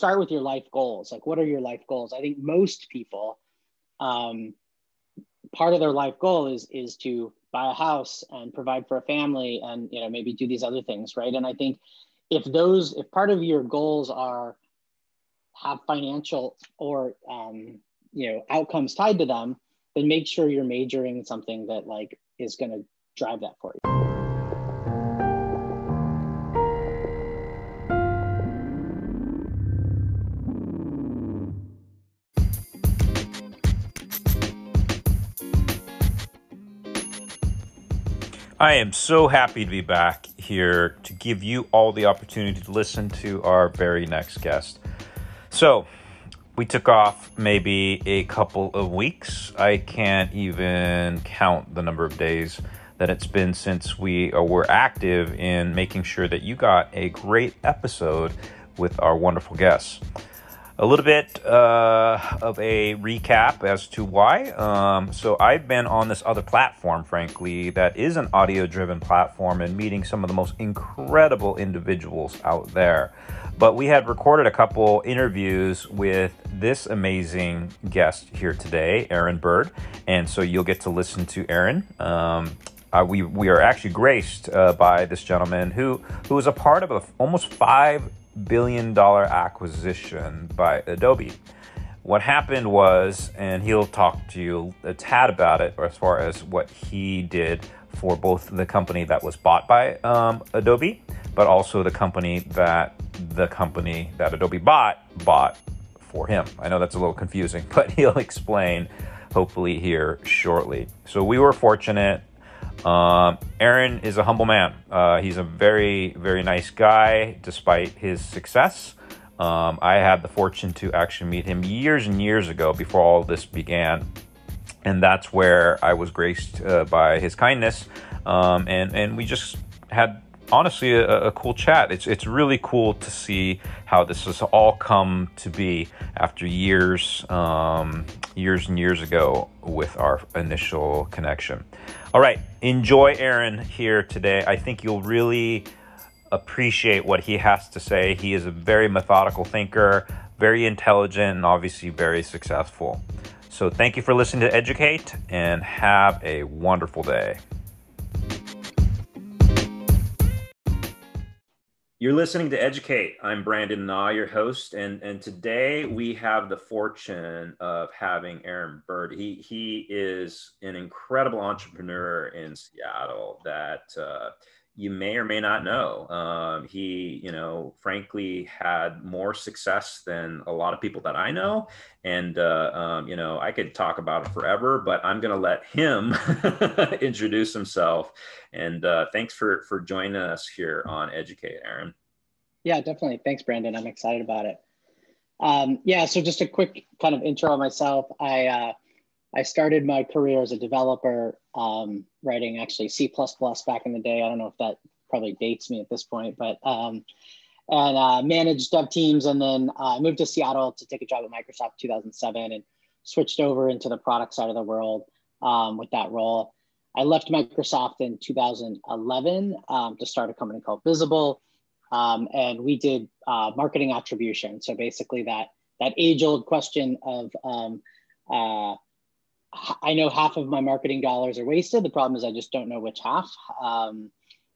start with your life goals. Like, what are your life goals? I think most people, um, part of their life goal is is to buy a house and provide for a family, and you know maybe do these other things, right? And I think if those, if part of your goals are have financial or um, you know outcomes tied to them, then make sure you're majoring in something that like is going to drive that for you. I am so happy to be back here to give you all the opportunity to listen to our very next guest. So, we took off maybe a couple of weeks. I can't even count the number of days that it's been since we uh, were active in making sure that you got a great episode with our wonderful guests a little bit uh, of a recap as to why. Um, so, I've been on this other platform, frankly, that is an audio driven platform and meeting some of the most incredible individuals out there. But we had recorded a couple interviews with this amazing guest here today, Aaron Bird. And so, you'll get to listen to Aaron. Um, uh, we, we are actually graced uh, by this gentleman who who is a part of a, almost five billion dollar acquisition by Adobe. What happened was, and he'll talk to you a tad about it as far as what he did for both the company that was bought by um, Adobe, but also the company that the company that Adobe bought bought for him. I know that's a little confusing, but he'll explain hopefully here shortly. So we were fortunate um, Aaron is a humble man. Uh, he's a very, very nice guy, despite his success. Um, I had the fortune to actually meet him years and years ago before all this began. And that's where I was graced uh, by his kindness. Um, and, and we just had honestly a, a, cool chat. It's it's really cool to see how this has all come to be after years, um, years and years ago with our initial connection. All right, enjoy Aaron here today. I think you'll really appreciate what he has to say. He is a very methodical thinker, very intelligent, and obviously very successful. So, thank you for listening to Educate and have a wonderful day. You're listening to Educate. I'm Brandon Na, your host, and and today we have the fortune of having Aaron Bird. He he is an incredible entrepreneur in Seattle that uh, you may or may not know. Um, he, you know, frankly had more success than a lot of people that I know. And, uh, um, you know, I could talk about it forever, but I'm going to let him introduce himself. And uh, thanks for, for joining us here on Educate, Aaron. Yeah, definitely. Thanks, Brandon. I'm excited about it. Um, yeah, so just a quick kind of intro on myself. I, uh, I started my career as a developer, um, writing actually C++ back in the day. I don't know if that probably dates me at this point, but um, and uh, managed dev teams. And then uh, I moved to Seattle to take a job at Microsoft 2007 and switched over into the product side of the world um, with that role. I left Microsoft in 2011 um, to start a company called Bizible. Um, and we did uh, marketing attribution. So basically that, that age old question of um, uh, I know half of my marketing dollars are wasted. The problem is I just don't know which half. Um,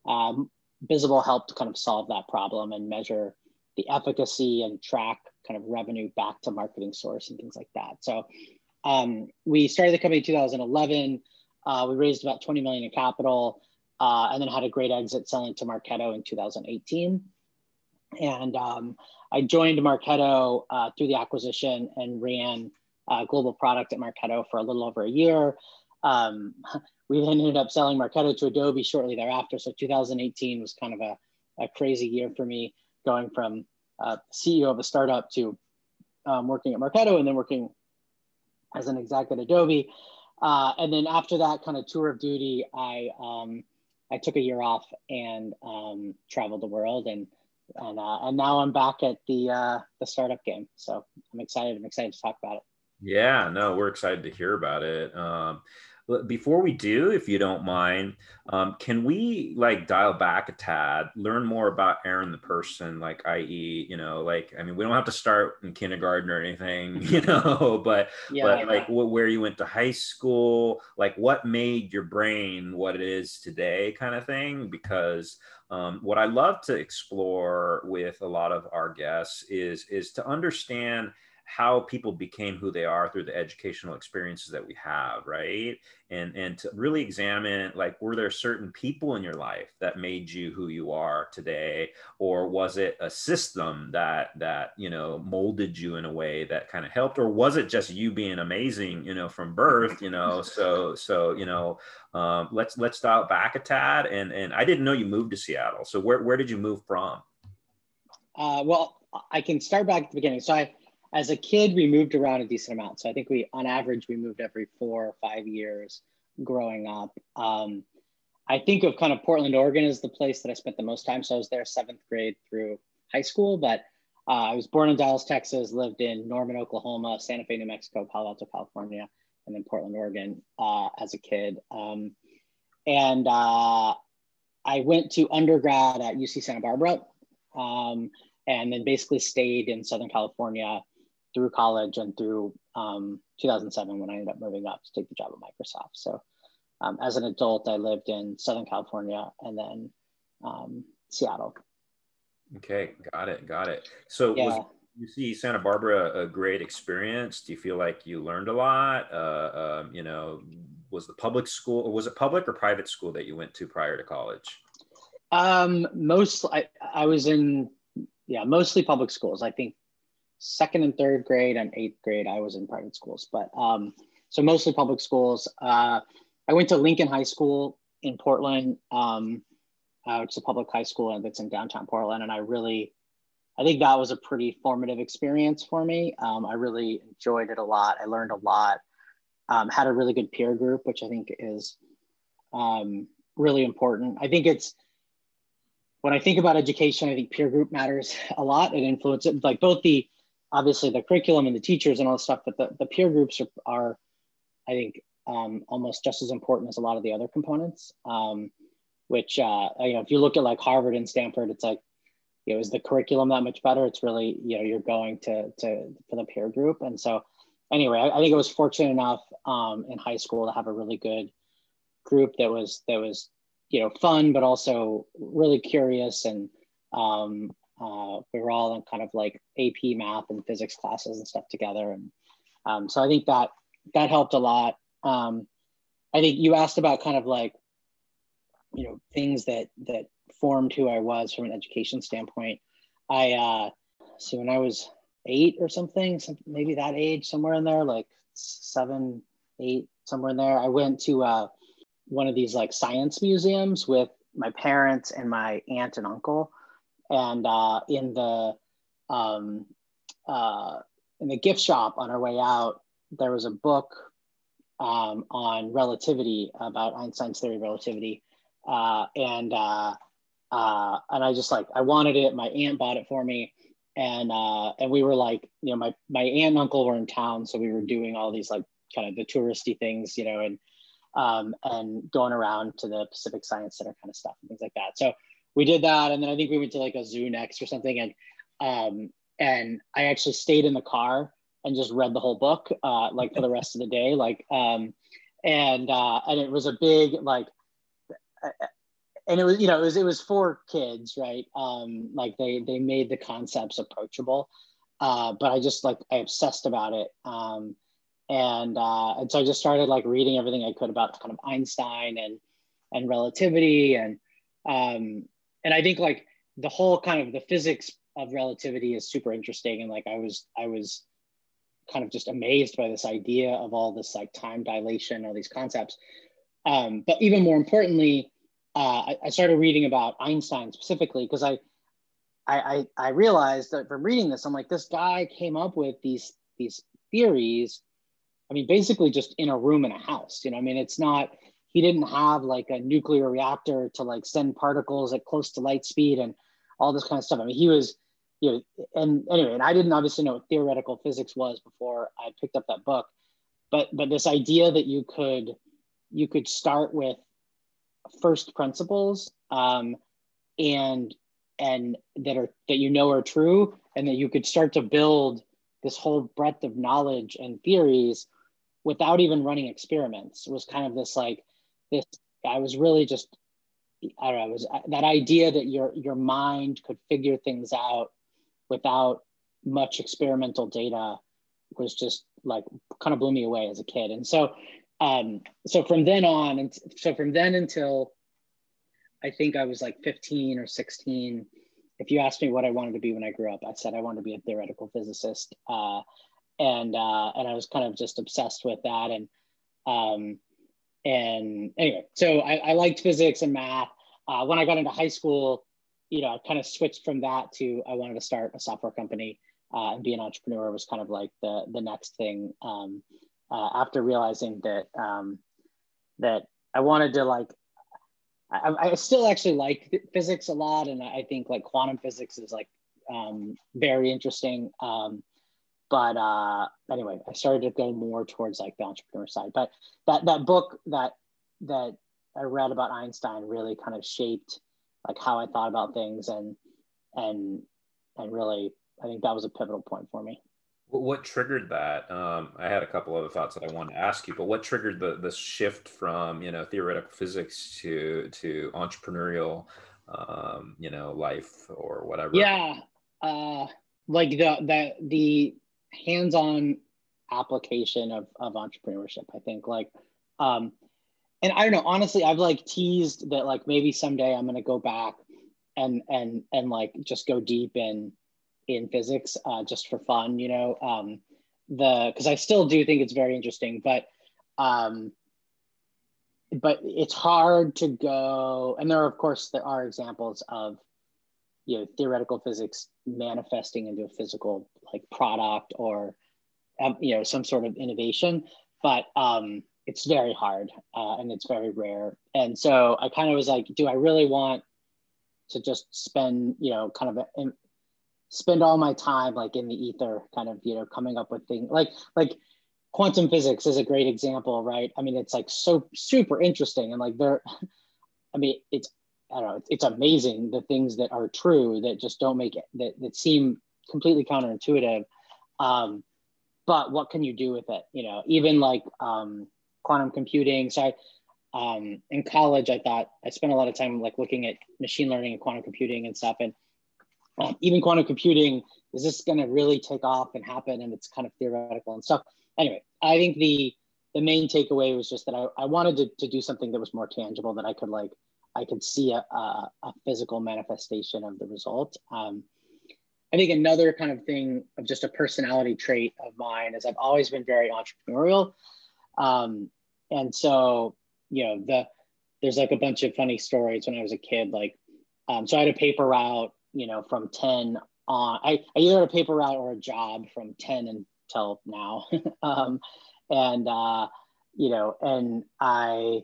um, Bizible helped kind of solve that problem and measure the efficacy and track kind of revenue back to marketing source and things like that. So um, we started the company in 2011. Uh, we raised about 20 million in capital uh, and then had a great exit selling to Marketo in 2018. And um, I joined Marketo uh, through the acquisition and ran uh, global product at Marketo for a little over a year. Um, we then ended up selling Marketo to Adobe shortly thereafter. So 2018 was kind of a, a crazy year for me, going from uh, CEO of a startup to um, working at Marketo and then working as an exec at Adobe. Uh, and then after that kind of tour of duty, I um, I took a year off and um, traveled the world and and uh, and now I'm back at the uh, the startup game. So I'm excited. I'm excited to talk about it. Yeah, no, we're excited to hear about it. Um, before we do, if you don't mind, um, can we like dial back a tad, learn more about Aaron the person, like i.e., you know, like I mean, we don't have to start in kindergarten or anything, you know, but yeah, but like where you went to high school, like what made your brain what it is today, kind of thing. Because um, what I love to explore with a lot of our guests is is to understand how people became who they are through the educational experiences that we have right? And and to really examine like were there certain people in your life that made you who you are today? Or was it a system that that you know molded you in a way that kind of helped? Or was it just you being amazing you know from birth you know? So so you know um, let's let's dial back a tad. And and i didn't know you moved to seattle. So where, where did you move from? Uh, well i can start back at the beginning. So i as a kid, we moved around a decent amount. So I think we, on average, we moved every four or five years growing up. Um, I think of kind of Portland, Oregon as the place that I spent the most time. So I was there seventh grade through high school, but uh, I was born in Dallas, Texas, lived in Norman, Oklahoma, Santa Fe, New Mexico, Palo Alto, California, and then Portland, Oregon uh, as a kid. Um, and uh, I went to undergrad at UC Santa Barbara um, and then basically stayed in Southern California through college and through um, 2007 when I ended up moving up to take the job at Microsoft. So um, as an adult, I lived in Southern California and then um, Seattle. Okay, got it, got it. So yeah. was UC Santa Barbara a great experience? Do you feel like you learned a lot? Uh, um, you know, was the public school, or was it public or private school that you went to prior to college? Um, most I, I was in, yeah, mostly public schools. I think second and third grade and eighth grade, I was in private schools, but um, so mostly public schools. Uh, I went to Lincoln High School in Portland, um, uh, a public high school that's in downtown Portland, and I really, I think that was a pretty formative experience for me. Um, I really enjoyed it a lot. I learned a lot. Um, had a really good peer group, which I think is um, really important. I think it's when I think about education, I think peer group matters a lot. It influences like both the obviously the curriculum and the teachers and all the stuff, but the, the peer groups are, are I think, um, almost just as important as a lot of the other components. Um, which uh, you know, if you look at like Harvard and Stanford, it's like, you know, is the curriculum that much better? It's really, you know, you're going to to for the peer group, and so anyway, I, I think I was fortunate enough um, in high school to have a really good group that was that was you know fun, but also really curious and um, uh, we were all in kind of like AP math and physics classes and stuff together. And um, so I think that that helped a lot. Um, I think you asked about kind of like, you know, things that that formed who I was from an education standpoint. I uh, see when I was eight or something, some, maybe that age, somewhere in there, like seven, eight, somewhere in there. I went to uh, one of these like science museums with my parents and my aunt and uncle and uh, in the um, uh, in the gift shop on our way out, there was a book um, on relativity about Einstein's theory of relativity, uh, and uh, uh, and I just like I wanted it. My aunt bought it for me, and uh, and we were like, you know, my my aunt and uncle were in town, so we were doing all these like kind of the touristy things, you know, and um, and going around to the Pacific Science Center kind of stuff and things like that. So we did that, and then I think we went to like a zoo next or something, and um, and I actually stayed in the car and just read the whole book, uh, like for the rest of the day, like, um, and uh, and it was a big like, and it was you know it was it was for kids, right? Um, like they they made the concepts approachable, uh, but I just like I obsessed about it, um, and uh, and so I just started like reading everything I could about kind of Einstein and and relativity and um, and I think like the whole kind of the physics of relativity is super interesting. And like I was, I was kind of just amazed by this idea of all this like time dilation, all these concepts. Um, but even more importantly, uh, I, I, started reading about Einstein specifically because I, I, I, I realized that from reading this, I'm like, this guy came up with these these theories. I mean, basically just in a room in a house. You know, I mean, it's not he didn't have like a nuclear reactor to like send particles at close to light speed and all this kind of stuff. I mean, he was, you know, and anyway, and I didn't obviously know what theoretical physics was before I picked up that book, but but this idea that you could you could start with first principles um, and and that are that you know are true and that you could start to build this whole breadth of knowledge and theories without even running experiments was kind of this like this i was really just i don't know was that idea that your your mind could figure things out without much experimental data was just like kind of blew me away as a kid and so um so from then on and so from then until I think I was like 15 or 16. If you asked me what I wanted to be when I grew up, I said I wanted to be a theoretical physicist. Uh, and uh, and I was kind of just obsessed with that. And um, and anyway, so I, I liked physics and math. Uh, when I got into high school, you know, I kind of switched from that to I wanted to start a software company uh, and be an entrepreneur was kind of like the the next thing. Um, uh, after realizing that um, that I wanted to like I, I still actually like physics a lot, and I think like quantum physics is like um, very interesting. Um, but uh, anyway, I started to go more towards like the entrepreneur side. But that that book that that I read about Einstein really kind of shaped like how I thought about things, and and and really, I think that was a pivotal point for me. What triggered that? Um, i had a couple other thoughts that i wanted to ask you but what triggered the the shift from you know theoretical physics to to entrepreneurial um, you know life or whatever? Yeah uh, like the the the hands-on application of of entrepreneurship i think like um and i don't know honestly i've like teased that like maybe someday i'm going to go back and and and like just go deep in in physics uh, just for fun, you know. Um, the because I still do think it's very interesting, but um, but it's hard to go. And there are, of course, there are examples of you know theoretical physics manifesting into a physical like product or um, you know some sort of innovation, but um, it's very hard uh, and it's very rare. And so I kind of was like, do I really want to just spend you know kind of a, spend all my time like in the ether kind of you know coming up with things like like quantum physics is a great example right? I mean it's like so super interesting. And like there i mean it's i don't know it's amazing the things that are true that just don't make it that, that seem completely counterintuitive. Um, but what can you do with it? You know even like um, quantum computing so i um, in college i thought i spent a lot of time like looking at machine learning and quantum computing and stuff and um, even quantum computing is this going to really take off and happen? And it's kind of theoretical and stuff. Anyway i think the the main takeaway was just that i, I wanted to, to do something that was more tangible that i could like i could see a, a, a physical manifestation of the result um, i think another kind of thing of just a personality trait of mine is i've always been very entrepreneurial um, and so you know the there's like a bunch of funny stories when i was a kid like um, so i had a paper route you know, from 10 on, I, I either had a paper route or a job from 10 until now. um, and, uh, you know, and I,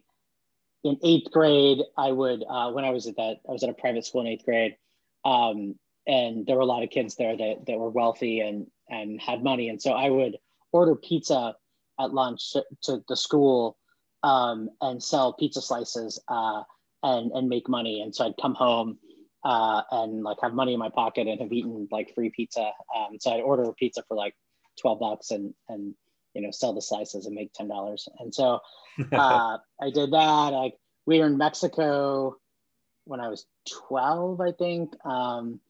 in eighth grade, I would, uh, when I was at that, I was at a private school in eighth grade. Um, and there were a lot of kids there that, that were wealthy and, and had money. And so I would order pizza at lunch to, to the school um, and sell pizza slices uh, and, and make money. And so I'd come home uh, and like have money in my pocket and have eaten like free pizza. Um, so I'd order a pizza for like 12 bucks and, and, you know, sell the slices and make $10. And so uh, I did that. Like we were in Mexico when I was 12, I think. Um,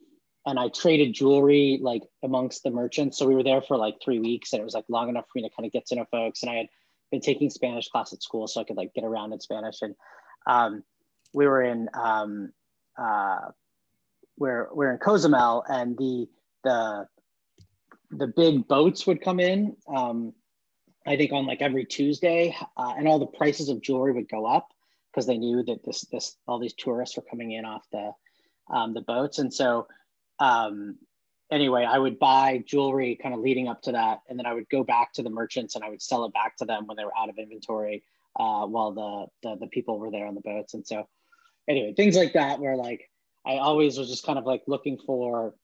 and I traded jewelry like amongst the merchants. So we were there for like three weeks and it was like long enough for me to kind of get to know folks. And I had been taking Spanish class at school so I could like get around in Spanish. And um, we were in um, uh, we're we're in Cozumel, and the the the big boats would come in. Um, I think on like every Tuesday, uh, and all the prices of jewelry would go up because they knew that this this all these tourists were coming in off the um, the boats, and so um, anyway, I would buy jewelry kind of leading up to that, and then I would go back to the merchants and I would sell it back to them when they were out of inventory uh, while the, the the people were there on the boats, and so anyway, things like that where like I always was just kind of like looking for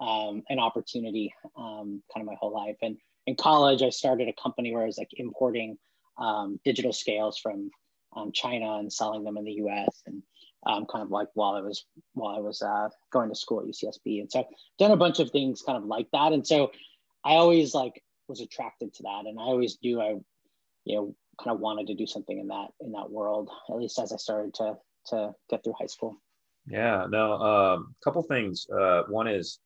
um, an opportunity um, kind of my whole life. And in college, I started a company where I was like importing um, digital scales from um, China and selling them in the U.S. and um, kind of like while I was while I was uh, going to school at UCSB. And so I've done a bunch of things kind of like that. And so I always like was attracted to that, and I always knew I, you know, kind of wanted to do something in that in that world. At least as I started to to get through high school. Yeah. No. A um, couple things. Uh, one is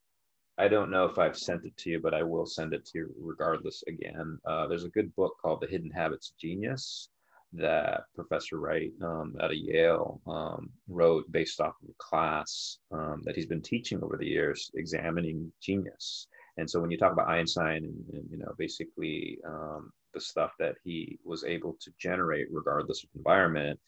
I don't know if I've sent it to you, but I will send it to you regardless again. Uh, there's a good book called The Hidden Habits of Genius that Professor Wright um, out of Yale um, wrote based off of a class um, that he's been teaching over the years, examining genius. And so when you talk about Einstein and, and you know basically um, the stuff that he was able to generate regardless of environment,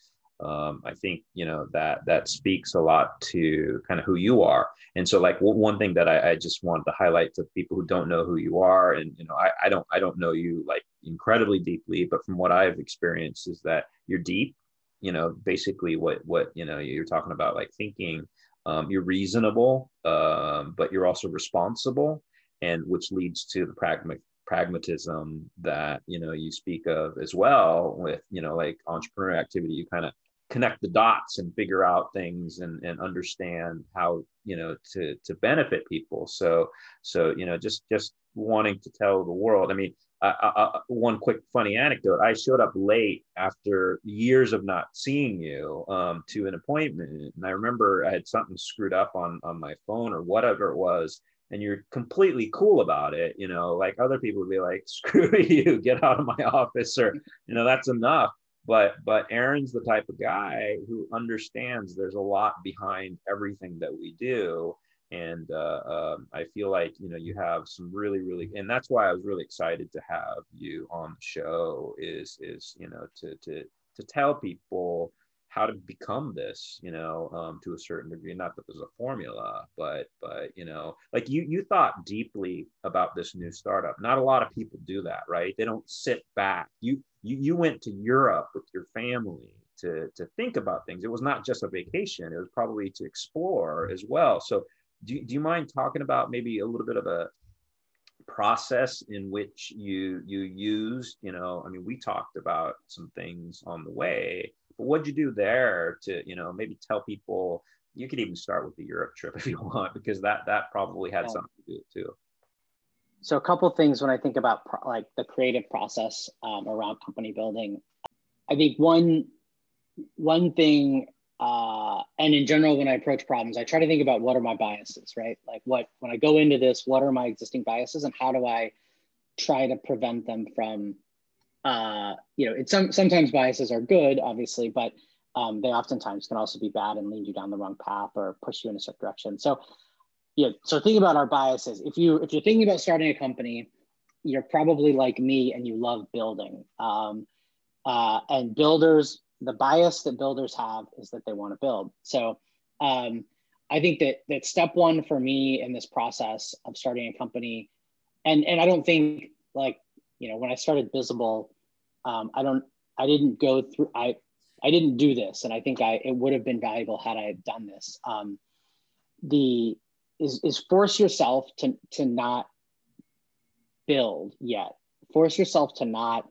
um, I think you know that that speaks a lot to kind of who you are. And so, like one thing that I, I, just wanted to highlight to people who don't know who you are, and you know, I, I don't I don't know you like incredibly deeply, but from what I've experienced is that you're deep. You know, basically what what you know you're talking about, like thinking. Um, you're reasonable, um, but you're also responsible, and which leads to the pragmatic pragmatism that you know you speak of as well with you know like entrepreneur activity you kind of connect the dots and figure out things and, and understand how you know to to benefit people. So so you know just just wanting to tell the world i mean uh, uh, uh, one quick funny anecdote. I showed up late after years of not seeing you um, to an appointment. And i remember i had something screwed up on on my phone or whatever it was and you're completely cool about it you know like other people would be like screw you get out of my office or you know that's enough but but aaron's the type of guy who understands there's a lot behind everything that we do. And uh, um, i feel like you know you have some really really and that's why i was really excited to have you on the show is is you know to to to tell people how to become this you know um, to a certain degree not that there's a formula but but you know like you you thought deeply about this new startup. Not a lot of people do that right? They don't sit back. You you, you went to europe with your family to to think about things. It was not just a vacation. It was probably to explore as well. So do, do you mind talking about maybe a little bit of a process in which you you used you know i mean we talked about some things on the way but what'd you do there to, you know, maybe tell people you could even start with the Europe trip if you want, because that that probably had something to do too. So a couple things when I think about pro- like the creative process um, around company building, I think one one thing, uh, and in general, when I approach problems, I try to think about what are my biases, right? Like what when I go into this, what are my existing biases, and how do I try to prevent them from uh, you know, it's some, sometimes biases are good, obviously, but um, they oftentimes can also be bad and lead you down the wrong path or push you in a certain direction. So, yeah, so think about our biases. If you if you're thinking about starting a company, you're probably like me and you love building. Um, uh, and builders, the bias that builders have is that they want to build. So, um, I think that that step one for me in this process of starting a company, and and I don't think like you know, when I started Bizible, um, I don't, I didn't go through, I, I didn't do this, and I think I it would have been valuable had I done this. Um, the is is force yourself to to not build yet. Force yourself to not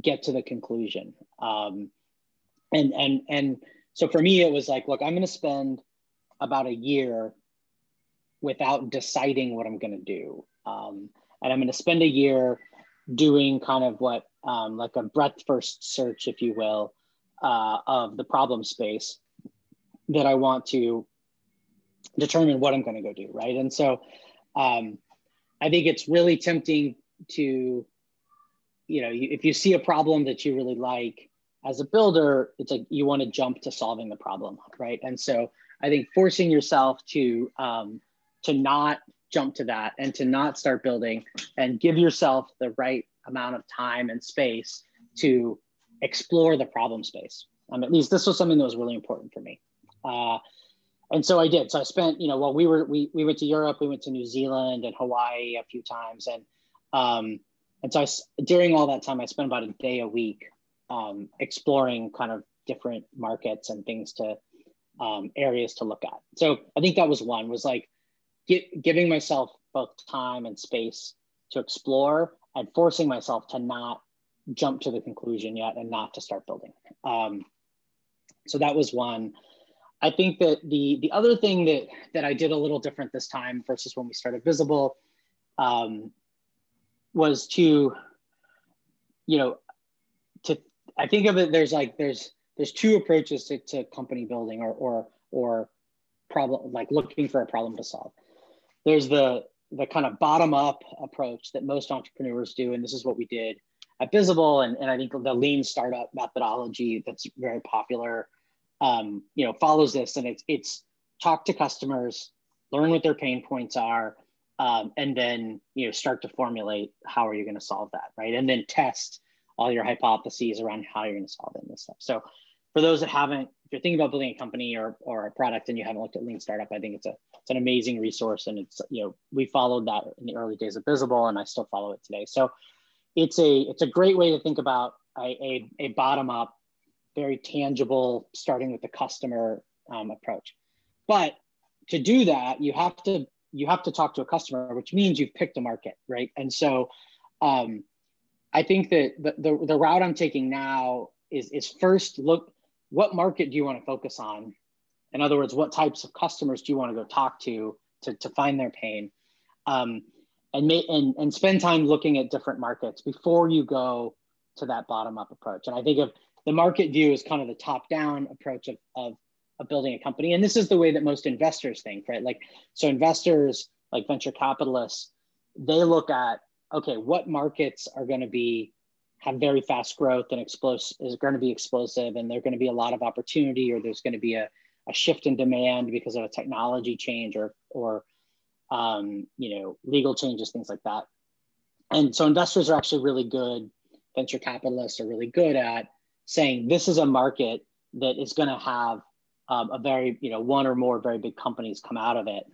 get to the conclusion. Um, and and and so for me, it was like, look, I'm going to spend about a year without deciding what I'm going to do, um, and I'm going to spend a year doing kind of what um, like a breadth first search, if you will, uh, of the problem space that I want to determine what I'm going to go do, right? And so um, I think it's really tempting to, you know, if you see a problem that you really like as a builder, it's like you want to jump to solving the problem, right? And so I think forcing yourself to um, to not jump to that and to not start building and give yourself the right amount of time and space to explore the problem space. Um, at least this was something that was really important for me. Uh, and so I did. So I spent, you know, while we were, we, we went to Europe, we went to New Zealand and Hawaii a few times. And, um, and so I, during all that time, I spent about a day a week um, exploring kind of different markets and things to, um, areas to look at. So I think that was one was like, get, giving myself both time and space to explore and forcing myself to not jump to the conclusion yet and not to start building. Um, So that was one. I think that the the other thing that that I did a little different this time versus when we started Bizible um, was to, you know, to I think of it. There's like there's there's two approaches to, to company building or or or problem like looking for a problem to solve. There's the the kind of bottom up approach that most entrepreneurs do, and this is what we did at Bizible, and, and I think the lean startup methodology that's very popular, um, you know, follows this, and it's it's talk to customers, learn what their pain points are, um, and then you know start to formulate how are you going to solve that, right, and then test all your hypotheses around how you're going to solve it and this stuff. So for those that haven't, if you're thinking about building a company or, or a product and you haven't looked at Lean Startup, I think it's a it's an amazing resource. And it's, you know, we followed that in the early days of Bizible and I still follow it today. So it's a it's a great way to think about a, a, a bottom up, very tangible, starting with the customer um, approach. But to do that, you have to you have to talk to a customer, which means you've picked a market, right? And so um, I think that the, the, the route I'm taking now is, is first look what market do you want to focus on? In other words, what types of customers do you want to go talk to to, to find their pain? Um, and, may, and, and spend time looking at different markets before you go to that bottom up approach. And I think of the market view is kind of the top down approach of, of, of building a company. And this is the way that most investors think, right? Like, so investors like venture capitalists, they look at, okay, what markets are going to be have very fast growth and explosive is going to be explosive and there's going to be a lot of opportunity or there's going to be a, a shift in demand because of a technology change or or um, you know legal changes things like that. And so investors are actually really good venture capitalists are really good at saying this is a market that is going to have um, a very you know one or more very big companies come out of it.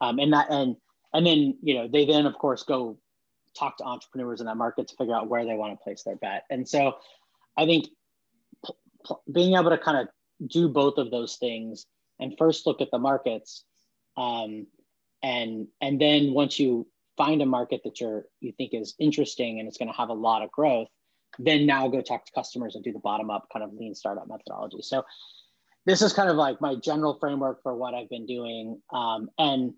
Um, and that and and then you know they then of course go talk to entrepreneurs in that market to figure out where they want to place their bet. And so I think p- p- being able to kind of do both of those things and first look at the markets um, and and then once you find a market that you're you think is interesting and it's going to have a lot of growth then now go talk to customers and do the bottom up kind of lean startup methodology so this is kind of like my general framework for what i've been doing um, and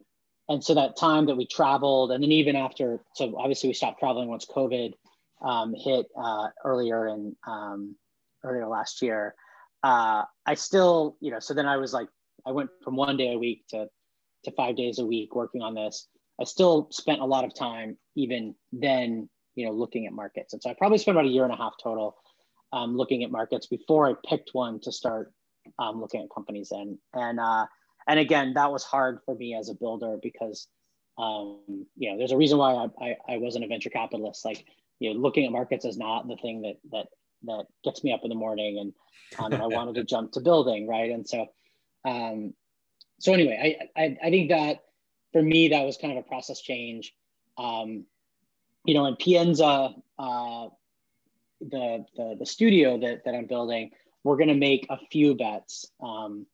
and so that time that we traveled and then even after so obviously we stopped traveling once covid um, hit uh, earlier in um, earlier last year. Uh, i still you know so then i was like i went from one day a week to to five days a week working on this. I still spent a lot of time even then you know looking at markets. And so i probably spent about a year and a half total um, looking at markets before i picked one to start um, looking at companies in. And uh, and again, that was hard for me as a builder because, um, you know, there's a reason why I, I, I wasn't a venture capitalist. Like, you know, looking at markets is not the thing that that that gets me up in the morning, and um, I wanted to jump to building, right? And so, um, so anyway, I, I I think that for me that was kind of a process change. Um, you know, in Pienza, uh, the, the the studio that that I'm building, we're going to make a few bets. Um,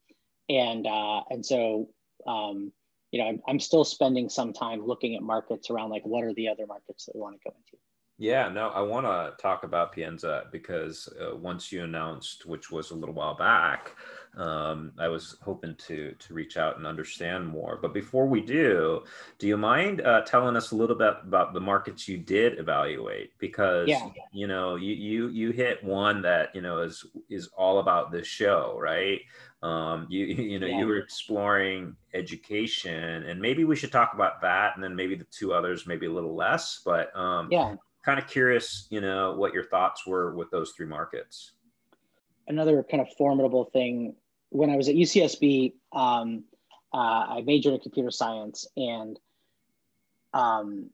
and uh, and so um, you know I'm, I'm still spending some time looking at markets around like what are the other markets that we want to go into yeah, no, I want to talk about Pienza because uh, once you announced, which was a little while back, um, I was hoping to to reach out and understand more. But before we do, do you mind uh, telling us a little bit about the markets you did evaluate? Because yeah. you know, you you you hit one that you know is is all about this show, right? Um, you you know, yeah. you were exploring education, and maybe we should talk about that, and then maybe the two others, maybe a little less. But um, yeah kind of curious, you know, what your thoughts were with those three markets. Another kind of formidable thing when I was at UCSB, um, uh, I majored in computer science, and um,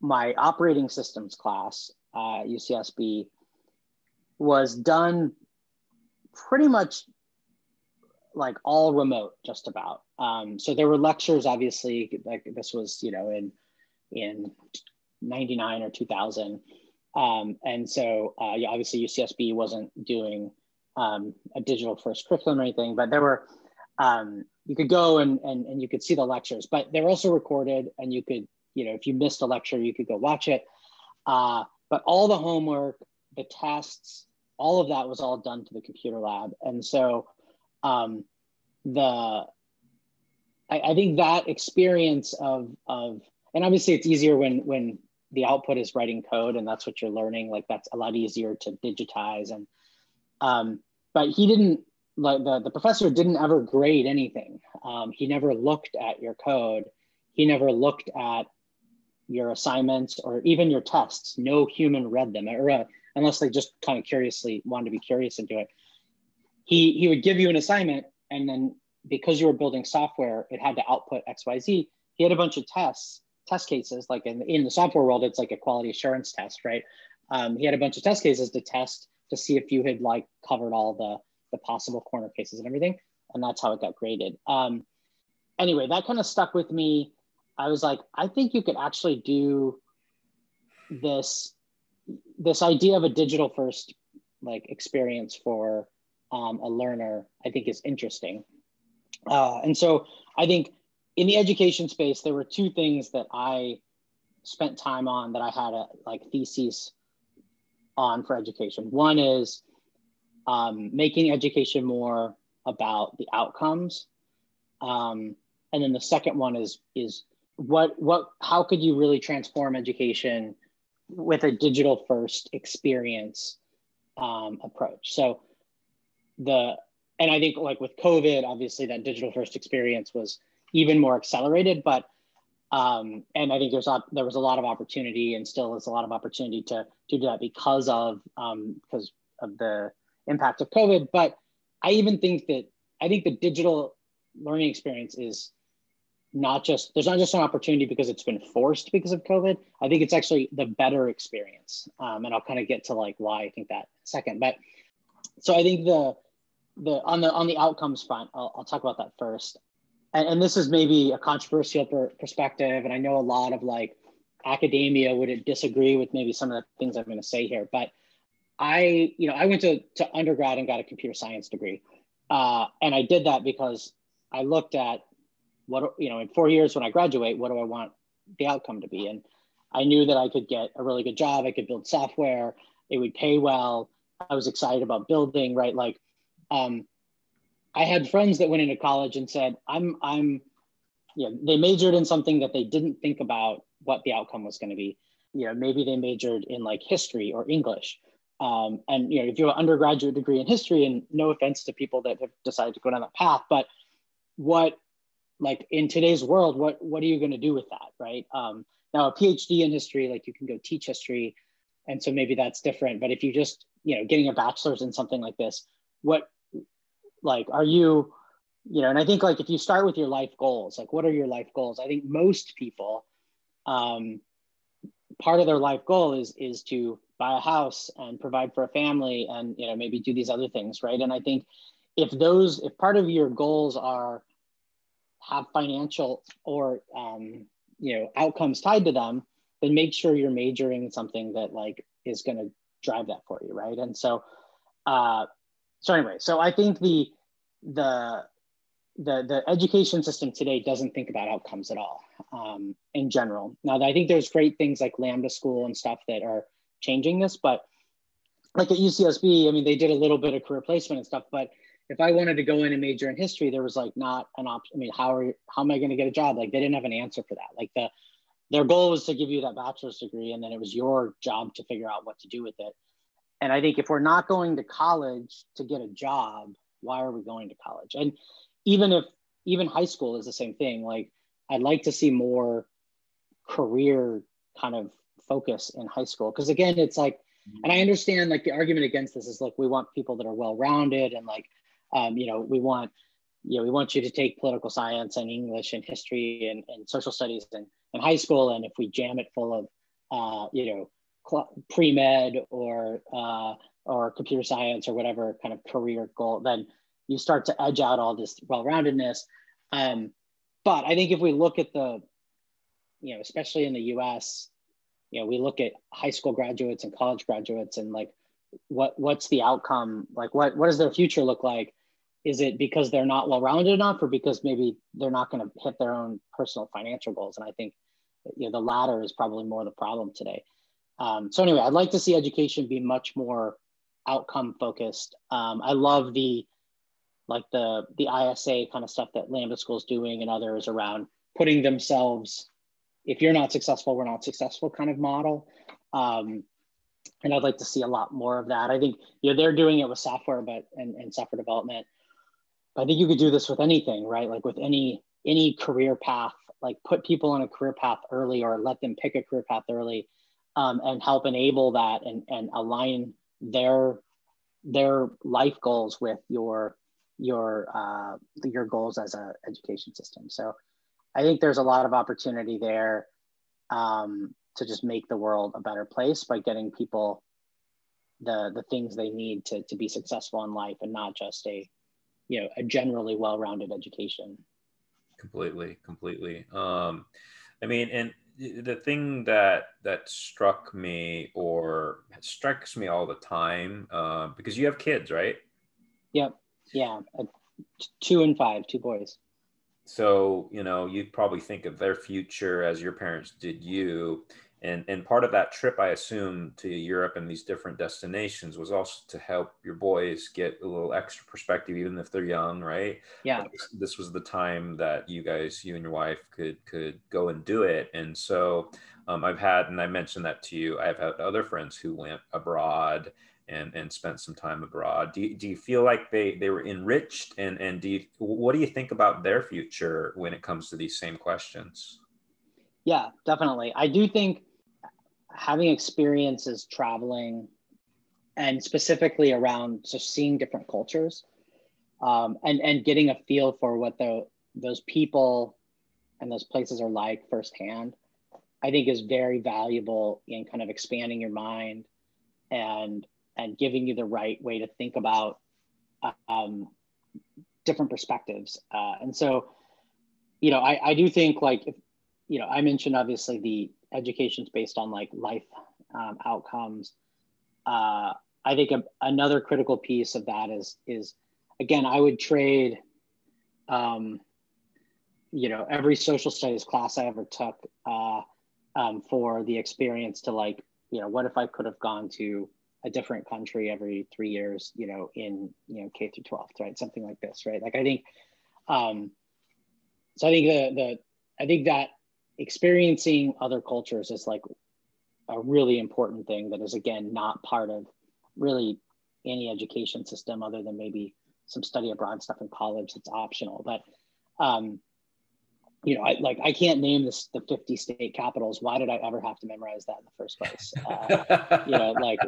my operating systems class, uh, UCSB, was done pretty much like all remote, just about. Um, so there were lectures, obviously, like this was, you know, in in 99 or 2000. Um, and so, uh, yeah, obviously UCSB wasn't doing um, a digital first curriculum or anything, but there were, um, you could go and, and, and you could see the lectures, but they're also recorded and you could, you know, if you missed a lecture, you could go watch it. Uh, but all the homework, the tests, all of that was all done to the computer lab. And so um, the I, I think that experience of of and obviously it's easier when when the output is writing code and that's what you're learning like that's a lot easier to digitize. And um, but he didn't like the, the professor didn't ever grade anything. Um, he never looked at your code. He never looked at your assignments or even your tests. No human read them or uh, unless they just kind of curiously wanted to be curious and do it. He he would give you an assignment and then because you were building software it had to output xyz he had a bunch of tests test cases like in, in the software world it's like a quality assurance test right? Um, he had a bunch of test cases to test to see if you had like covered all the the possible corner cases and everything and that's how it got graded. Um, anyway that kind of stuck with me. I was like i think you could actually do this this idea of a digital first like experience for um, a learner i think is interesting. Uh, and so i think in the education space, there were two things that I spent time on that I had a like thesis on for education. One is um, making education more about the outcomes, um, and then the second one is is what what how could you really transform education with a digital first experience um, approach? So the and I think like with COVID, obviously that digital first experience was even more accelerated. But um, and I think there's a, there was a lot of opportunity and still is a lot of opportunity to to do that because of um, because of the impact of COVID. But I even think that I think the digital learning experience is not just there's not just an opportunity because it's been forced because of COVID. I think it's actually the better experience, um, and I'll kind of get to like why I think that second. But so I think the the on the on the outcomes front, I'll, I'll talk about that first and, and this is maybe a controversial per, perspective, and I know a lot of like academia would disagree with maybe some of the things I'm going to say here, but I, you know, I went to, to undergrad and got a computer science degree. Uh, and I did that because I looked at what, you know, in four years when I graduate, what do I want the outcome to be? And I knew that I could get a really good job. I could build software. It would pay well. I was excited about building, right? Like, um, I had friends that went into college and said, I'm, I'm, yeah, they majored in something that they didn't think about what the outcome was going to be. You know, maybe they majored in like history or English. Um, and you know, if you have an undergraduate degree in history, and no offense to people that have decided to go down that path, but what, like in today's world, what what are you going to do with that, right? Um, now, a PhD in history, like you can go teach history, and so maybe that's different. But if you just, you know, getting a bachelor's in something like this, what like are you you know and i think like if you start with your life goals like what are your life goals? I think most people um, part of their life goal is is to buy a house and provide for a family and you know maybe do these other things right? And i think if those if part of your goals are have financial or um, you know outcomes tied to them then make sure you're majoring in something that like is going to drive that for you right? And so uh, so anyway, so I think the the the the education system today doesn't think about outcomes at all um, in general. Now, I think there's great things like Lambda School and stuff that are changing this, but like at UCSB, I mean, they did a little bit of career placement and stuff, but if I wanted to go in and major in history, there was like not an option. I mean, how are how am I going to get a job? Like they didn't have an answer for that. Like the their goal was to give you that bachelor's degree, and then it was your job to figure out what to do with it. And I think if we're not going to college to get a job, why are we going to college? And even if even high school is the same thing, like I'd like to see more career kind of focus in high school. Cause again, it's like, mm-hmm. and I understand like the argument against this is like we want people that are well rounded and like, um, you know, we want, you know, we want you to take political science and English and history and, and social studies in, in high school. And if we jam it full of, uh, you know, pre med or uh, or computer science or whatever kind of career goal, then you start to edge out all this well roundedness. Um, but I think if we look at the, you know, especially in the U.S., you know, we look at high school graduates and college graduates and like, what what's the outcome? Like, what what does their future look like? Is it because they're not well rounded enough, or because maybe they're not going to hit their own personal financial goals? And I think, you know, the latter is probably more the problem today. Um, so anyway, I'd like to see education be much more outcome focused. Um, I love the like the the ISA kind of stuff that Lambda School is doing and others around putting themselves. If you're not successful, we're not successful kind of model. Um, and I'd like to see a lot more of that. I think you know they're doing it with software, but and, and software development. But I think you could do this with anything, right? Like with any any career path, like put people on a career path early or let them pick a career path early, um, and help enable that and and align their their life goals with your your uh, your goals as a education system. So I think there's a lot of opportunity there um, to just make the world a better place by getting people the the things they need to to be successful in life and not just a you know a generally well-rounded education completely completely um i mean and the thing that that struck me or strikes me all the time uh, because you have kids right? Yep. Yeah. Uh, two and five two boys. So you know you'd probably think of their future as your parents did you and and part of that trip i assume to europe and these different destinations was also to help your boys get a little extra perspective even if they're young right? Yeah. This, this, was the time that you guys you and your wife could could go and do it. And so um, i've had and i mentioned that to you i've had other friends who went abroad and and spent some time abroad. Do you, do you feel like they they were enriched? And and do you what do you think about their future when it comes to these same questions? Yeah definitely. I do think having experiences traveling and specifically around just seeing different cultures um, and and getting a feel for what the those people and those places are like firsthand i think is very valuable in kind of expanding your mind and and giving you the right way to think about um, different perspectives. Uh, and so you know I, I do think like if you know i mentioned obviously the education is based on like life um, outcomes. Uh, I think a, another critical piece of that is is again I would trade, um, you know, every social studies class I ever took uh, um, for the experience to like you know what if I could have gone to a different country every three years, you know, in you know K through 12th, right? Something like this, right? Like I think, um, so I think the the I think that experiencing other cultures is like a really important thing that is again not part of really any education system other than maybe some study abroad stuff in college that's optional but um, you know, I like I can't name this the 50 state capitals. Why did I ever have to memorize that in the first place? Uh, you know, like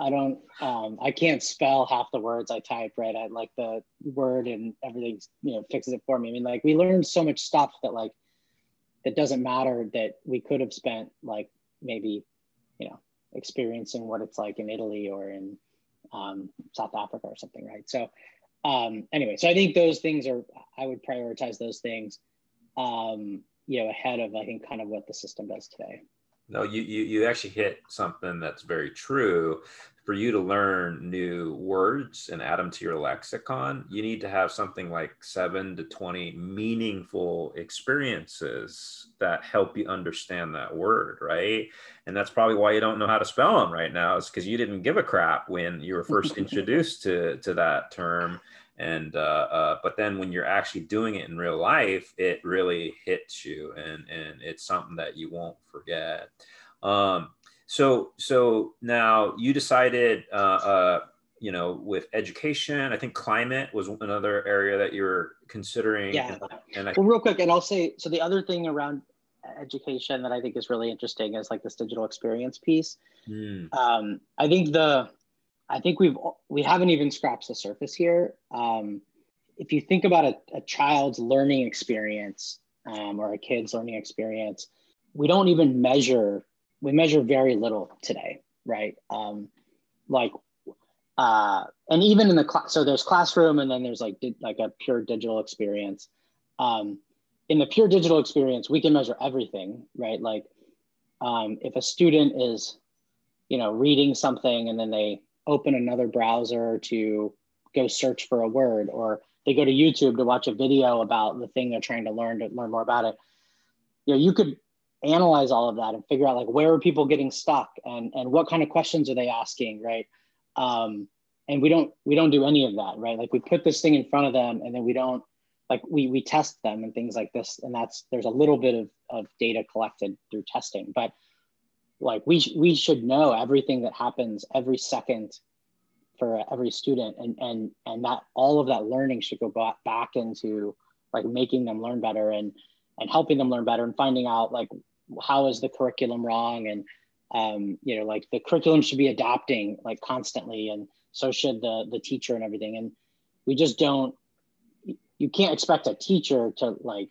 I don't, um, I can't spell half the words I type. Right, I like the word and everything, you know, fixes it for me. I mean, like we learned so much stuff that like it doesn't matter that we could have spent like maybe you know experiencing what it's like in italy or in um, south africa or something right? So um, anyway so i think those things are i would prioritize those things um, you know ahead of i think kind of what the system does today no you, you you actually hit something that's very true for you to learn new words and add them to your lexicon, you need to have something like seven to 20 meaningful experiences that help you understand that word, right? And that's probably why you don't know how to spell them right now, is because you didn't give a crap when you were first introduced to, to that term. And, uh, uh, but then when you're actually doing it in real life, it really hits you and, and it's something that you won't forget. Um, so so now you decided, uh, uh, you know, with education, I think climate was another area that you were considering. Yeah. And, I, well, real quick, and I'll say so. The other thing around education that I think is really interesting is like this digital experience piece. Mm. Um, I think the I think we've we haven't even scratched the surface here. Um, if you think about a, a child's learning experience um, or a kid's learning experience, we don't even measure we measure very little today, right? Um, like, uh, and even in the class, so there's classroom, and then there's like di- like a pure digital experience. Um, in the pure digital experience, we can measure everything, right? Like, um, if a student is, you know, reading something and then they open another browser to go search for a word, or they go to YouTube to watch a video about the thing they're trying to learn to learn more about it. You know, you could analyze all of that and figure out like where are people getting stuck and and what kind of questions are they asking right? Um, and we don't we don't do any of that right? Like we put this thing in front of them and then we don't like we we test them and things like this and that's there's a little bit of, of data collected through testing. But like we we should know everything that happens every second for every student. And and and that all of that learning should go back, back into like making them learn better and and helping them learn better and finding out like how is the curriculum wrong? And um, you know like the curriculum should be adapting like constantly. And so should the the teacher and everything. And we just don't you can't expect a teacher to like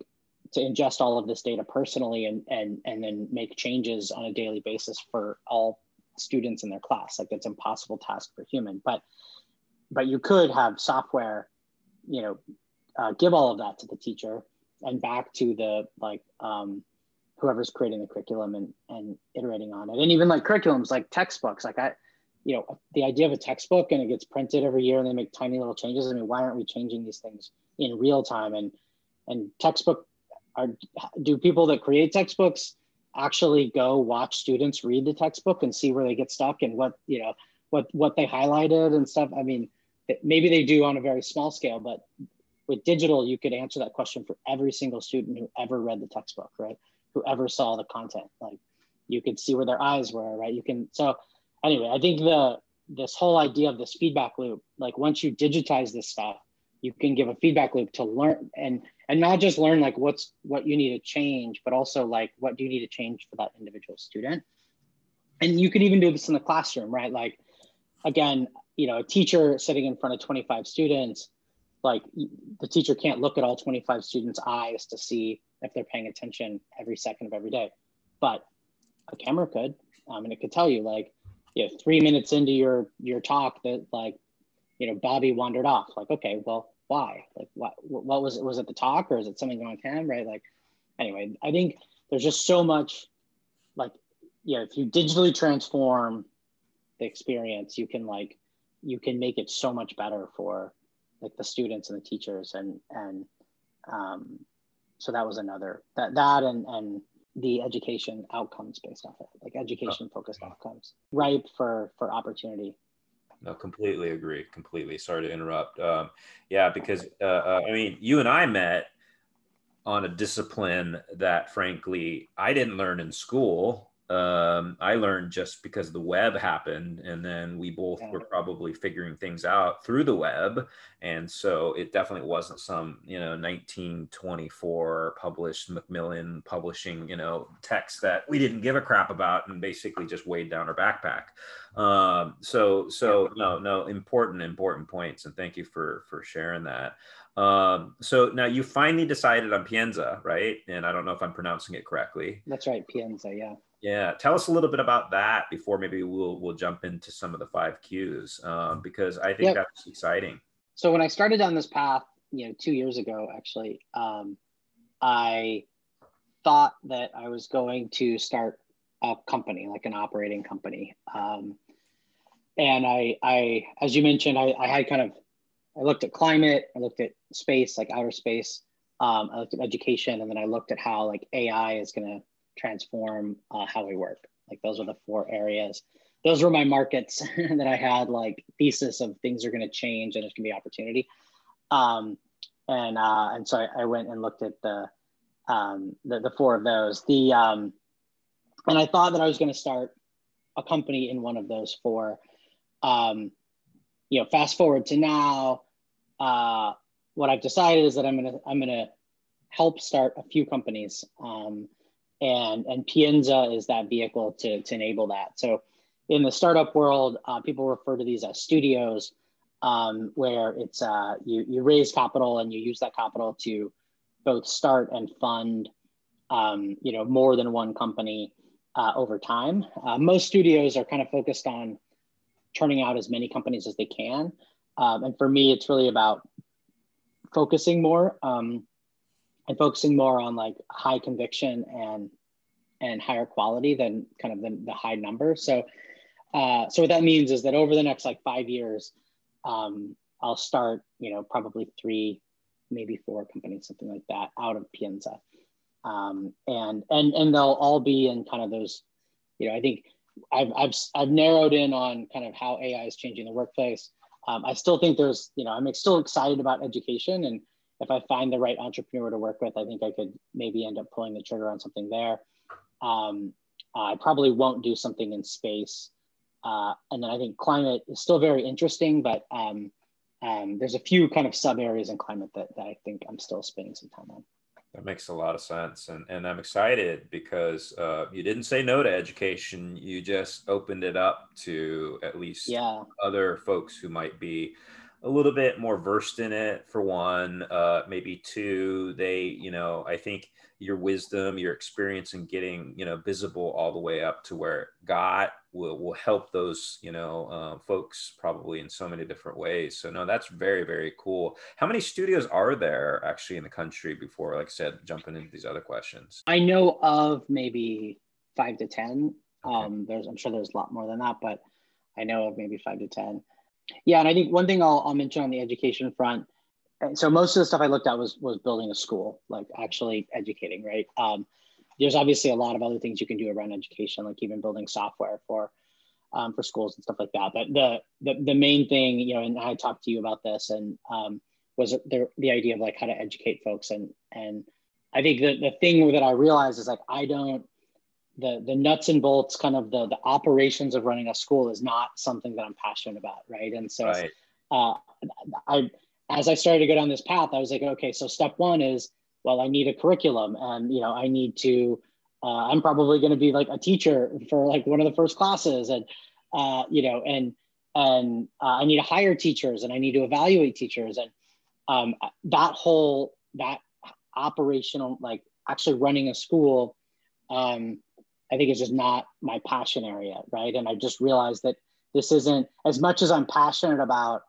to ingest all of this data personally and and and then make changes on a daily basis for all students in their class. Like it's impossible task for human but but you could have software you know uh, give all of that to the teacher and back to the like um, whoever's creating the curriculum and and iterating on it. And even like curriculums like textbooks like i you know the idea of a textbook and it gets printed every year and they make tiny little changes. I mean why aren't we changing these things in real time? And and textbook are do people that create textbooks actually go watch students read the textbook and see where they get stuck and what you know what what they highlighted and stuff? I mean maybe they do on a very small scale but with digital you could answer that question for every single student who ever read the textbook right? Who ever saw the content. Like you could see where their eyes were right? You can so anyway, I think the this whole idea of this feedback loop, like once you digitize this stuff, you can give a feedback loop to learn and and not just learn like what's what you need to change, but also like what do you need to change for that individual student. And you could even do this in the classroom, right? Like again, you know, a teacher sitting in front of 25 students, like the teacher can't look at all 25 students' eyes to see if they're paying attention every second of every day. But a camera could, um, and it could tell you like, you know, three minutes into your your talk that like, you know, Bobby wandered off. Like, okay, well, why? Like, what what was it? Was it the talk or is it something going with him? Right? Like, anyway, I think there's just so much, like, yeah, if you digitally transform the experience, you can like, you can make it so much better for like the students and the teachers and and um, so that was another that that and and the education outcomes based off it, like education focused outcomes, ripe for for opportunity. No, completely agree. Completely. Sorry to interrupt. Um, yeah, because uh, uh, I mean, you and I met on a discipline that, frankly, I didn't learn in school um, I learned just because the web happened, and then we both were probably figuring things out through the web, and so it definitely wasn't some you know 1924 published Macmillan publishing you know text that we didn't give a crap about and basically just weighed down our backpack. Um, so so no no important important points, and thank you for for sharing that. Um, so now you finally decided on Pienza, right? And I don't know if I'm pronouncing it correctly. That's right, Pienza. Yeah. Yeah, tell us a little bit about that before maybe we'll we'll jump into some of the five Qs um, because I think yep. that's exciting. So when I started down this path, you know, two years ago, actually, um, I thought that I was going to start a company, like an operating company. Um, and I, I, as you mentioned, I, I had kind of, I looked at climate, I looked at space, like outer space. Um, I looked at education, and then I looked at how like AI is going to transform uh, how we work. Like those are the four areas. Those were my markets that I had like thesis of things are going to change and there's going to be opportunity. Um, and uh, and so I, I, went and looked at the, um, the the four of those. The um, and I thought that I was going to start a company in one of those four. Um, you know, fast forward to now, uh, what I've decided is that I'm gonna I'm gonna help start a few companies. Um, and and Pienza is that vehicle to to enable that. So in the startup world, uh, people refer to these as studios, um, where it's uh, you you raise capital and you use that capital to both start and fund, um, you know, more than one company uh, over time. Uh, most studios are kind of focused on turning out as many companies as they can, um, and for me, it's really about focusing more. Um, and focusing more on like high conviction and and higher quality than kind of the, the high number. So uh, so what that means is that over the next like five years, um, I'll start, you know, probably three, maybe four companies, something like that, out of Pienza, um, and and and they'll all be in kind of those, you know, I think I've I've I've narrowed in on kind of how AI is changing the workplace. um, I still think there's, you know, I'm still excited about education. And if I find the right entrepreneur to work with, I think I could maybe end up pulling the trigger on something there. Um, I probably won't do something in space. Uh, and then I think climate is still very interesting, but um, um, there's a few kind of sub areas in climate that, that I think I'm still spending some time on. That makes a lot of sense. And, and I'm excited because uh, you didn't say no to education. You just opened it up to at least yeah. other folks who might be a little bit more versed in it for one uh, maybe two they you know i think your wisdom your experience in getting you know Bizible all the way up to where got will will help those you know uh, folks probably in so many different ways. So no that's very very cool. How many studios are there actually in the country before like i said jumping into these other questions? I know of maybe five to ten. Okay. um there's i'm sure there's a lot more than that but i know of maybe five to ten yeah, and I think one thing I'll, I'll mention on the education front. So most of the stuff I looked at was was building a school, like actually educating, right? Um, there's obviously a lot of other things you can do around education, like even building software for um, for schools and stuff like that. But the, the the main thing, you know, and I talked to you about this, and um, was the the idea of like how to educate folks, and and I think the the thing that I realized is like I don't the the nuts and bolts kind of the the operations of running a school is not something that i'm passionate about right and so right. Uh, i as i started to go down this path i was like okay so step one is well i need a curriculum and you know i need to uh, i'm probably going to be like a teacher for like one of the first classes and uh, you know and and uh, i need to hire teachers and i need to evaluate teachers and um, that whole that operational like actually running a school um, I think it's just not my passion area, right? And I just realized that this isn't as much as I'm passionate about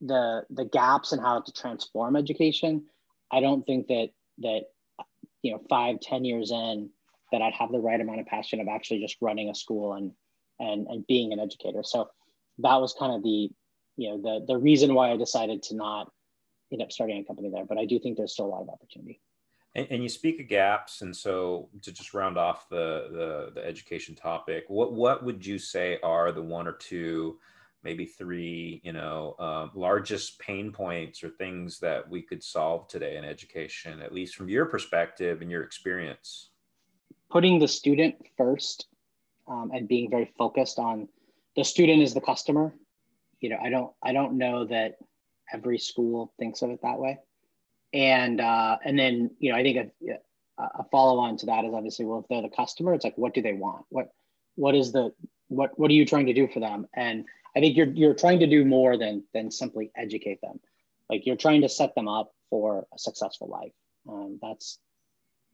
the the gaps and how to transform education. I don't think that that you know five ten years in that I'd have the right amount of passion of actually just running a school and and and being an educator. So that was kind of the you know the the reason why I decided to not end up starting a company there. But I do think there's still a lot of opportunity. And, and, you speak of gaps, and so to just round off the, the, the education topic, what what would you say are the one or two, maybe three, you know, uh, largest pain points or things that we could solve today in education, at least from your perspective and your experience? Putting the student first, um, and being very focused on the student is the customer. You know, I don't I don't know that every school thinks of it that way and uh, and then you know I think a, a follow on to that is obviously well if they're the customer it's like what do they want? What what is the what what are you trying to do for them? And I think you're you're trying to do more than than simply educate them. Like you're trying to set them up for a successful life. Um, that's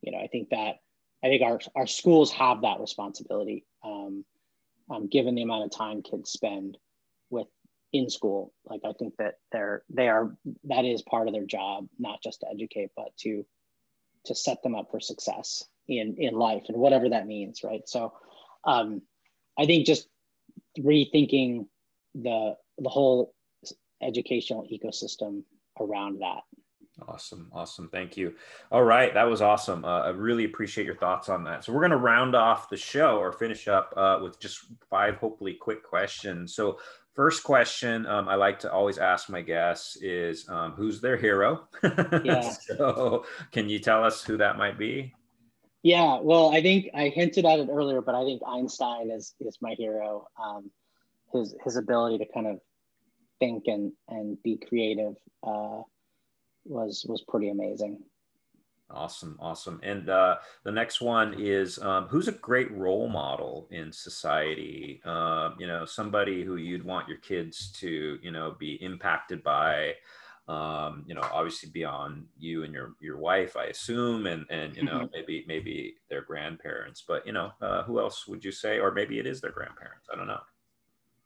you know I think that I think our our schools have that responsibility um, um, given the amount of time kids spend with in school like i think that they're they are that is part of their job not just to educate but to to set them up for success in in life and whatever that means right so um i think just rethinking the the whole educational ecosystem around that Awesome. Awesome. Thank you. All right. That was awesome. Uh, I really appreciate your thoughts on that. So, we're going to round off the show or finish up uh, with just five, hopefully, quick questions. So, First question um, I like to always ask my guests is um, who's their hero? Yeah. so, can you tell us who that might be? Yeah, well, I think I hinted at it earlier, but I think Einstein is is my hero. Um, his his ability to kind of think and and be creative uh, was was pretty amazing. Awesome, awesome. And uh, the next one is um, who's a great role model in society? Uh, you know, somebody who you'd want your kids to, you know, be impacted by. Um, you know, obviously beyond you and your your wife, I assume, and and you know mm-hmm. maybe maybe their grandparents. But you know, uh, who else would you say? Or maybe it is their grandparents. I don't know.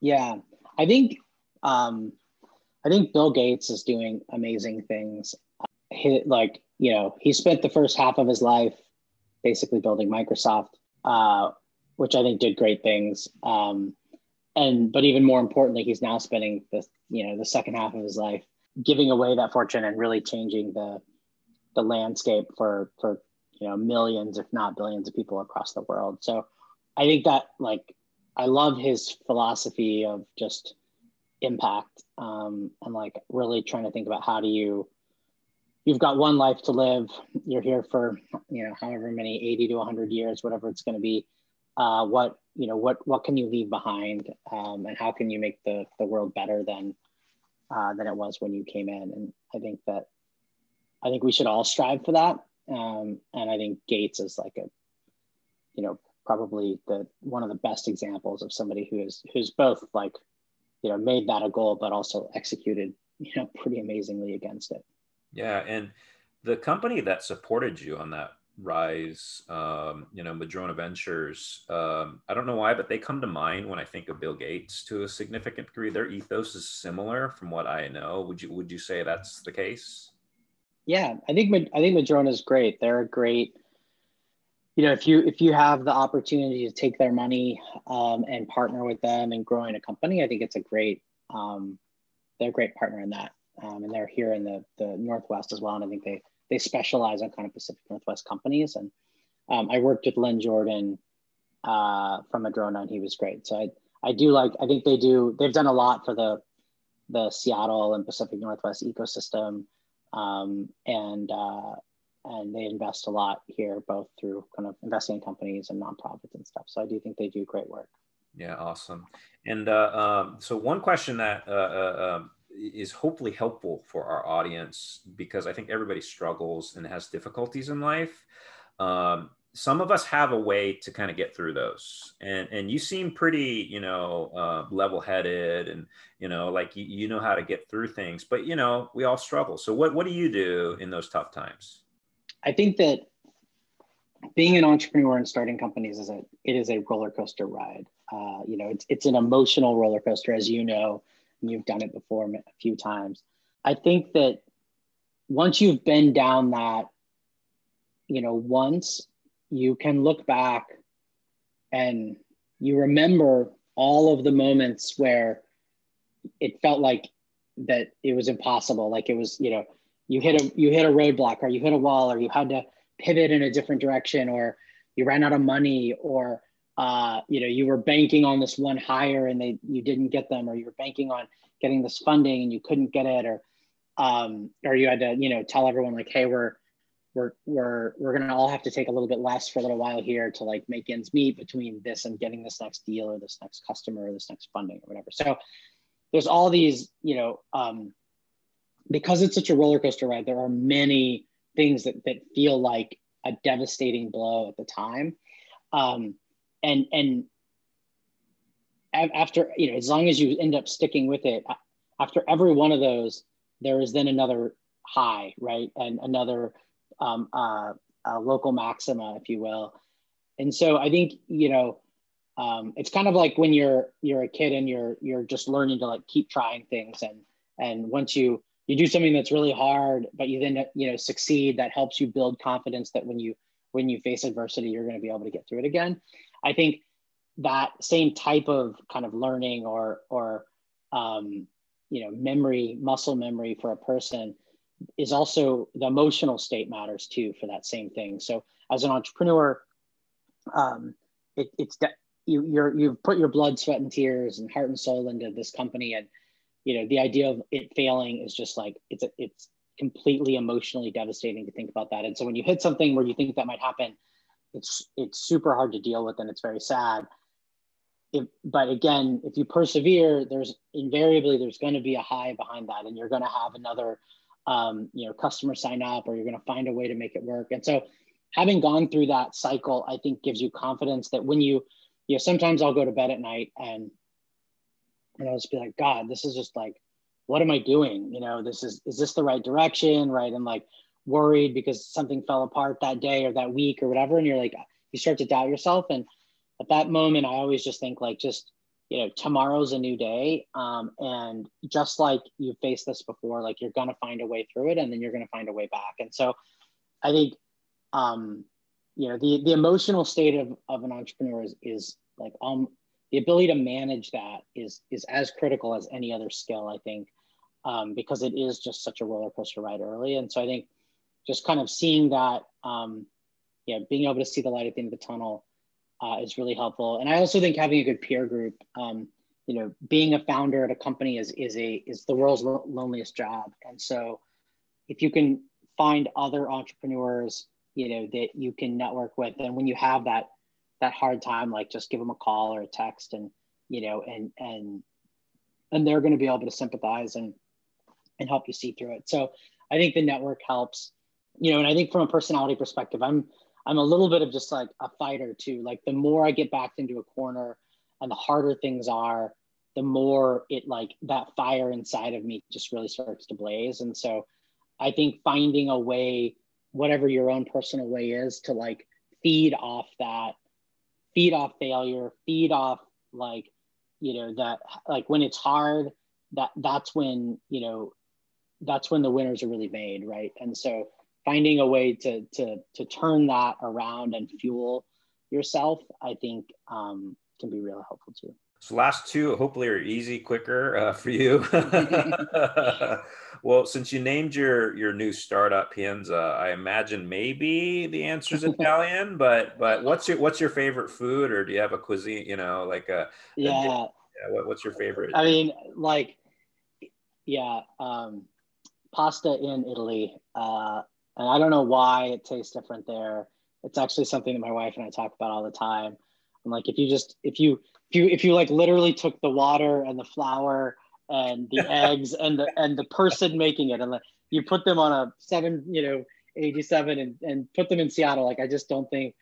Yeah, I think um, I think Bill Gates is doing amazing things. He, like you know, he spent the first half of his life basically building Microsoft, uh, which I think did great things. Um, and but even more importantly, he's now spending the you know the second half of his life giving away that fortune and really changing the the landscape for for you know millions, if not billions, of people across the world. So I think that like I love his philosophy of just impact um, and like really trying to think about how do you you've got one life to live. You're here for you know however many 80 to 100 years whatever it's going to be. Uh, what you know what what can you leave behind? Um, and how can you make the the world better than uh, than it was when you came in? And i think that i think we should all strive for that. Um, and i think gates is like a you know probably the one of the best examples of somebody who is who's both like you know made that a goal but also executed you know pretty amazingly against it yeah, and the company that supported you on that rise, um, you know, Madrona Ventures. Um, I don't know why, but they come to mind when I think of Bill Gates to a significant degree. Their ethos is similar, from what I know. Would you would you say that's the case? Yeah, I think I think Madrona is great. They're a great. You know, if you if you have the opportunity to take their money um, and partner with them and growing a company, I think it's a great. Um, they're a great partner in that um, and they're here in the, the Northwest as well. And I think they, they specialize on kind of Pacific Northwest companies. And um, I worked with Len Jordan uh, from Madrona and he was great. So I, I do like, I think they do, they've done a lot for the, the Seattle and Pacific Northwest ecosystem. Um, and, uh, and they invest a lot here, both through kind of investing in companies and nonprofits and stuff. So I do think they do great work. Yeah, awesome. And uh, um, so one question that uh, uh, um, is hopefully helpful for our audience because I think everybody struggles and has difficulties in life. Um, some of us have a way to kind of get through those. And and you seem pretty you know uh, level-headed and you know like you, you know how to get through things but you know we all struggle. So what what do you do in those tough times? I think that being an entrepreneur and starting companies is a it is a roller coaster ride. Uh, you know it's, it's an emotional roller coaster as you know you've done it before a few times. I think that once you've been down that, you know, once you can look back and you remember all of the moments where it felt like that it was impossible like it was you know you hit a you hit a roadblock or you hit a wall or you had to pivot in a different direction or you ran out of money or uh, you know, you were banking on this one hire and they you didn't get them, or you were banking on getting this funding and you couldn't get it, or um, or you had to, you know, tell everyone like, hey, we're we're we're we're gonna all have to take a little bit less for a little while here to like make ends meet between this and getting this next deal or this next customer or this next funding or whatever. So there's all these, you know, um, because it's such a roller coaster ride, there are many things that that feel like a devastating blow at the time. Um, and and after you know as long as you end up sticking with it after every one of those there is then another high right? And another um, uh, local maxima if you will. And so i think you know um, it's kind of like when you're you're a kid and you're you're just learning to like keep trying things. And and once you you do something that's really hard but you then you know succeed that helps you build confidence that when you when you face adversity you're going to be able to get through it again I think that same type of kind of learning or or um, you know memory, muscle memory for a person is also the emotional state matters too for that same thing. So as an entrepreneur, um, it, it's de- you you're you've put your blood, sweat, and tears and heart and soul into this company, and you know the idea of it failing is just like it's a, it's completely emotionally devastating to think about that. And so when you hit something where you think that might happen, it's it's super hard to deal with and it's very sad. If, but again if you persevere there's invariably there's going to be a high behind that and you're going to have another um, you know customer sign up or you're going to find a way to make it work. And so having gone through that cycle i think gives you confidence that when you you know sometimes i'll go to bed at night and and i'll just be like god this is just like what am i doing? You know this is is this the right direction? Right? And like worried because something fell apart that day or that week or whatever. And you're like you start to doubt yourself. And at that moment i always just think like just you know tomorrow's a new day. Um, and just like you faced this before like you're going to find a way through it and then you're going to find a way back. And so i think um, you know the the emotional state of, of an entrepreneur is, is like um the ability to manage that is is as critical as any other skill i think um, because it is just such a roller coaster ride early. And so i think just kind of seeing that, um, yeah, being able to see the light at the end of the tunnel uh, is really helpful. And I also think having a good peer group, um, you know, being a founder at a company is is a is the world's loneliest job, and so if you can find other entrepreneurs, you know, that you can network with, and when you have that that hard time, like just give them a call or a text, and you know, and and and they're going to be able to sympathize and and help you see through it. So I think the network helps, you know, and I think from a personality perspective, I'm I'm a little bit of just like a fighter too. Like the more I get backed into a corner and the harder things are, the more it like that fire inside of me just really starts to blaze. And so I think finding a way, whatever your own personal way is, to like feed off that, feed off failure, feed off like, you know, that like when it's hard, that that's when, you know, that's when the winners are really made, right? And so finding a way to to to turn that around and fuel yourself, I think um, can be really helpful too. So last two hopefully are easy, quicker uh, for you. well, since you named your your new startup Pienza, I imagine maybe the answer is Italian, but but what's your what's your favorite food, or do you have a cuisine? You know, like a yeah. A, yeah what, what's your favorite? I mean, like yeah, um, pasta in Italy. Uh, and I don't know why it tastes different there. It's actually something that my wife and I talk about all the time. I'm like, if you just if you if you if you like literally took the water and the flour and the eggs and the and the person making it and like you put them on a seven, you know, 87 and, and put them in Seattle, like I just don't think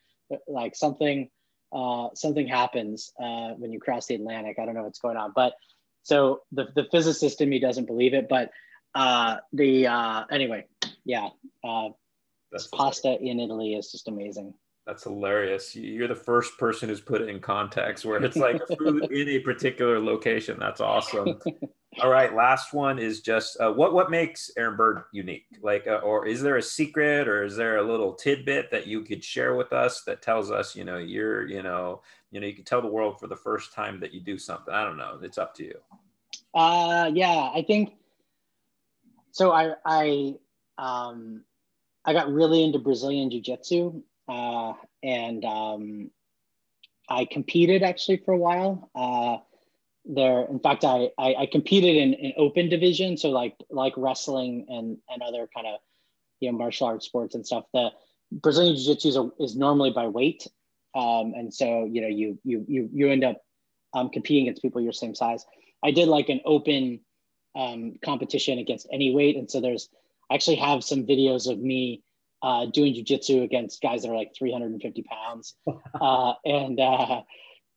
like something uh, something happens uh, when you cross the Atlantic. I don't know what's going on, but so the the physicist in me doesn't believe it, but uh, the uh, anyway, yeah, uh, That's pasta in Italy is just amazing. That's hilarious. You're the first person who's put it in context where it's like food in a particular location. That's awesome. All right, last one is just uh, what what makes Aaron Bird unique? Like, uh, or is there a secret, or is there a little tidbit that you could share with us that tells us, you know, you're, you know, you know, you can tell the world for the first time that you do something. I don't know. It's up to you. Uh, yeah, I think so I I um, I got really into Brazilian Jiu Jitsu, uh, and um, I competed actually for a while. Uh, there, in fact, I, I, I competed in, in open division, so like like wrestling and and other kind of you know martial arts sports and stuff. The Brazilian Jiu Jitsu is, is normally by weight, um, and so you know you you you you end up um, competing against people your same size. I did like an open um, competition against any weight. And so there's I actually have some videos of me uh, doing jujitsu against guys that are like 350 pounds. uh, and uh,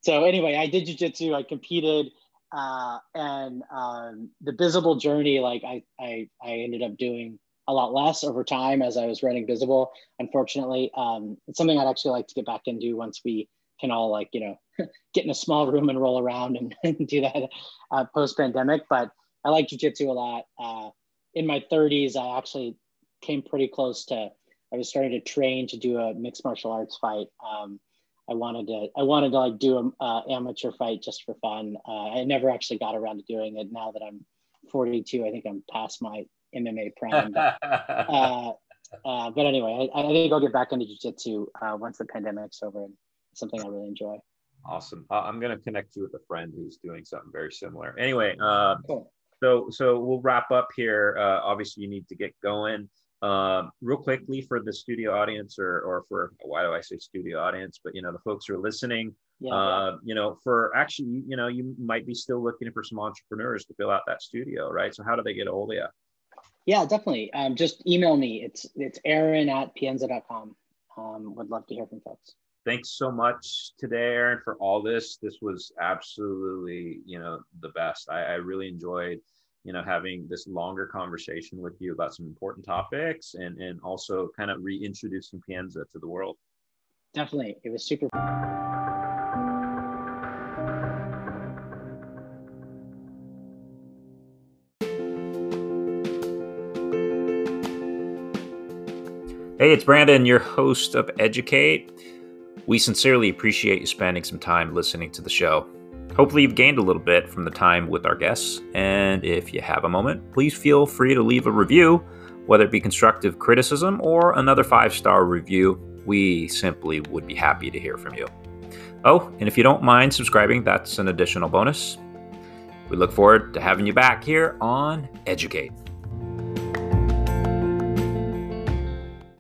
so anyway, I did jujitsu. I competed, uh, and um, the Bizible journey, like I, I, I ended up doing a lot less over time as I was running Bizible. Unfortunately, um, it's something I'd actually like to get back into once we can all like you know get in a small room and roll around and, and do that uh, post pandemic. But I like jujitsu a lot. Uh, in my 30s, I actually came pretty close to. I was starting to train to do a mixed martial arts fight. Um, I wanted to. I wanted to like do an uh, amateur fight just for fun. Uh, I never actually got around to doing it. Now that I'm 42, I think I'm past my MMA prime. But, uh, uh, but anyway, I, I, think I'll get back into jujitsu uh, once the pandemic's over. And something I really enjoy. Awesome. I'm going to connect you with a friend who's doing something very similar. Anyway, um, cool. So so we'll wrap up here. Uh, obviously, you need to get going. Um, real quickly for the studio audience, or or for why do I say studio audience? But you know the folks who are listening. Yeah, uh, you know, for actually, you know, you might be still looking for some entrepreneurs to fill out that studio, right? So how do they get a hold of you? Yeah, definitely. Um, just email me. It's it's Aaron at pienza.com. Um, would love to hear from folks thanks so much today, Aaron, for all this. This was absolutely, you know, the best. I, I really enjoyed, you know, having this longer conversation with you about some important topics and and also kind of reintroducing Pienza to the world. Definitely, it was super. Hey, it's Brandon, your host of Educate. We sincerely appreciate you spending some time listening to the show. Hopefully, you've gained a little bit from the time with our guests, and if you have a moment, please feel free to leave a review, whether it be constructive criticism or another five star review. We simply would be happy to hear from you. Oh, and if you don't mind subscribing, that's an additional bonus. We look forward to having you back here on Educate.